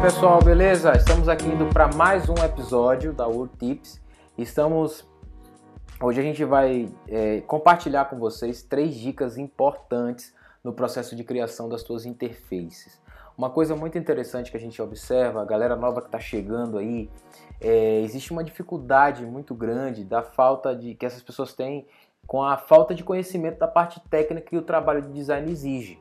pessoal, beleza? Estamos aqui indo para mais um episódio da World Tips. Estamos hoje a gente vai é, compartilhar com vocês três dicas importantes no processo de criação das suas interfaces. Uma coisa muito interessante que a gente observa, a galera nova que está chegando aí, é, existe uma dificuldade muito grande da falta de que essas pessoas têm com a falta de conhecimento da parte técnica que o trabalho de design exige.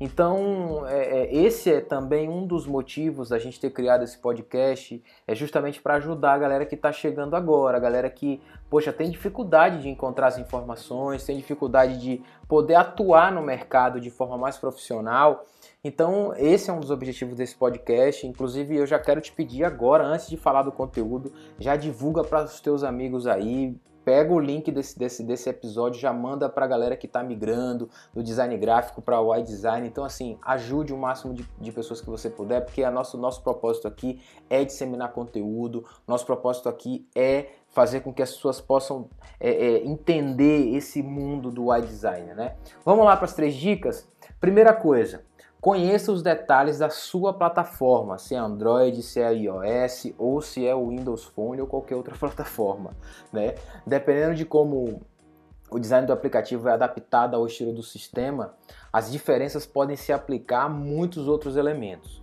Então, é, é, esse é também um dos motivos da gente ter criado esse podcast, é justamente para ajudar a galera que está chegando agora, a galera que, poxa, tem dificuldade de encontrar as informações, tem dificuldade de poder atuar no mercado de forma mais profissional. Então, esse é um dos objetivos desse podcast. Inclusive, eu já quero te pedir agora, antes de falar do conteúdo, já divulga para os teus amigos aí, pega o link desse, desse, desse episódio, já manda para a galera que está migrando do design gráfico para o iDesign. Então, assim, ajude o máximo de, de, pessoas que você puder, porque a nosso, nosso propósito aqui é disseminar conteúdo, nosso propósito aqui é fazer com que as pessoas possam é, é, entender esse mundo do iDesign, né? Vamos lá para as três dicas? Primeira coisa, Conheça os detalhes da sua plataforma, se é Android, se é iOS ou se é o Windows Phone ou qualquer outra plataforma, né? Dependendo de como o design do aplicativo é adaptado ao estilo do sistema, as diferenças podem se aplicar a muitos outros elementos,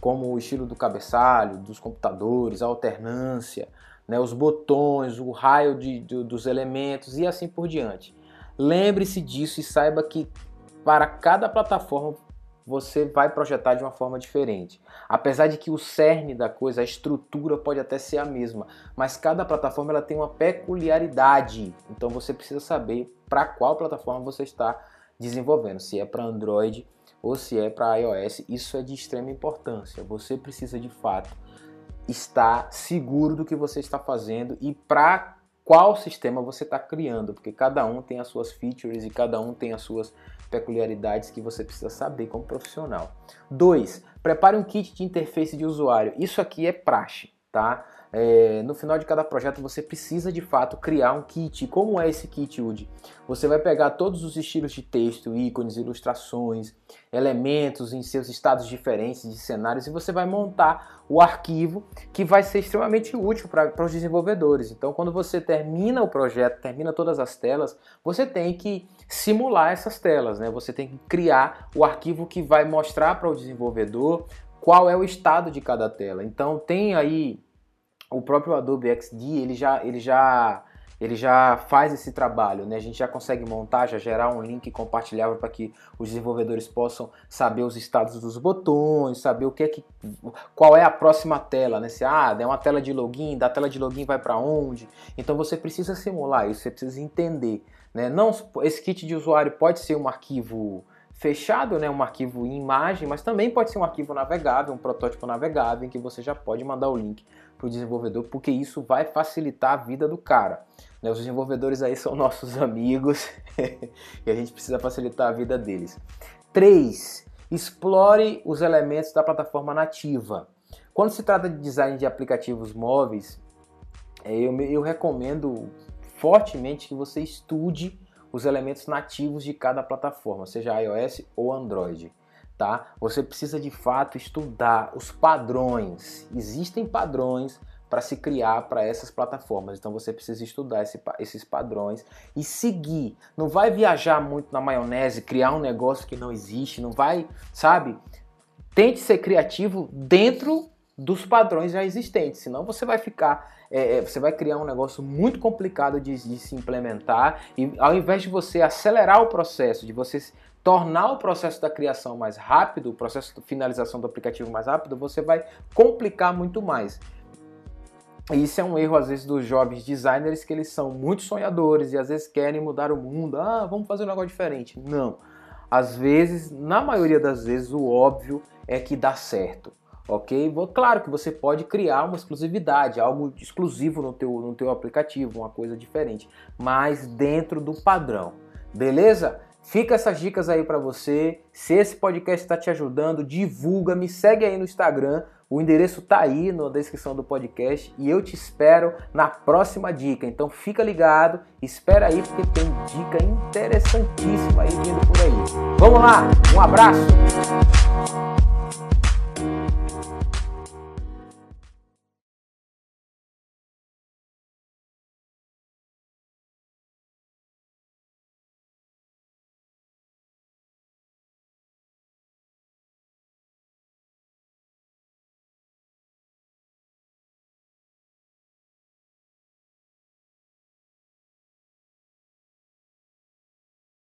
como o estilo do cabeçalho, dos computadores, a alternância, né, os botões, o raio de, de, dos elementos e assim por diante. Lembre-se disso e saiba que para cada plataforma você vai projetar de uma forma diferente. Apesar de que o cerne da coisa, a estrutura pode até ser a mesma, mas cada plataforma ela tem uma peculiaridade. Então você precisa saber para qual plataforma você está desenvolvendo, se é para Android ou se é para iOS. Isso é de extrema importância. Você precisa de fato estar seguro do que você está fazendo e para qual sistema você está criando, porque cada um tem as suas features e cada um tem as suas peculiaridades que você precisa saber como profissional. 2. Prepare um kit de interface de usuário. Isso aqui é praxe, tá? É, no final de cada projeto você precisa de fato criar um kit. Como é esse kit, Udi? Você vai pegar todos os estilos de texto, ícones, ilustrações, elementos em seus estados diferentes de cenários e você vai montar o arquivo que vai ser extremamente útil para os desenvolvedores. Então, quando você termina o projeto, termina todas as telas, você tem que simular essas telas, né? Você tem que criar o arquivo que vai mostrar para o desenvolvedor qual é o estado de cada tela. Então, tem aí o próprio Adobe XD ele já, ele já, ele já faz esse trabalho, né? A gente já consegue montar, já gerar um link compartilhável para que os desenvolvedores possam saber os estados dos botões, saber o que é que, qual é a próxima tela, né? Se ah, é uma tela de login, da tela de login vai para onde? Então você precisa simular isso, você precisa entender, né? Não, esse kit de usuário pode ser um arquivo fechado, né, um arquivo em imagem, mas também pode ser um arquivo navegável, um protótipo navegável, em que você já pode mandar o link para o desenvolvedor, porque isso vai facilitar a vida do cara. Né? Os desenvolvedores aí são nossos amigos e a gente precisa facilitar a vida deles. 3. Explore os elementos da plataforma nativa. Quando se trata de design de aplicativos móveis, é, eu, eu recomendo fortemente que você estude os elementos nativos de cada plataforma, seja iOS ou Android. Tá? Você precisa de fato estudar os padrões. Existem padrões para se criar para essas plataformas. Então você precisa estudar esse, esses padrões e seguir. Não vai viajar muito na maionese, criar um negócio que não existe, não vai, sabe? Tente ser criativo dentro dos padrões já existentes, senão você vai ficar, é, é, você vai criar um negócio muito complicado de, de, se implementar e ao invés de você acelerar o processo, de você tornar o processo da criação mais rápido, o processo de finalização do aplicativo mais rápido, você vai complicar muito mais. E isso é um erro, às vezes, dos jovens designers, que eles são muito sonhadores e às vezes querem mudar o mundo. Ah, vamos fazer um negócio diferente. Não. Às vezes, na maioria das vezes, o óbvio é que dá certo ok? Claro que você pode criar uma exclusividade, algo exclusivo no teu, no teu aplicativo, uma coisa diferente, mas dentro do padrão, beleza? Fica essas dicas aí para você. Se esse podcast está te ajudando, divulga, me segue aí no Instagram. O endereço tá aí na descrição do podcast e eu te espero na próxima dica. Então fica ligado, espera aí porque tem dica interessantíssima aí vindo por aí. Vamos lá, um abraço.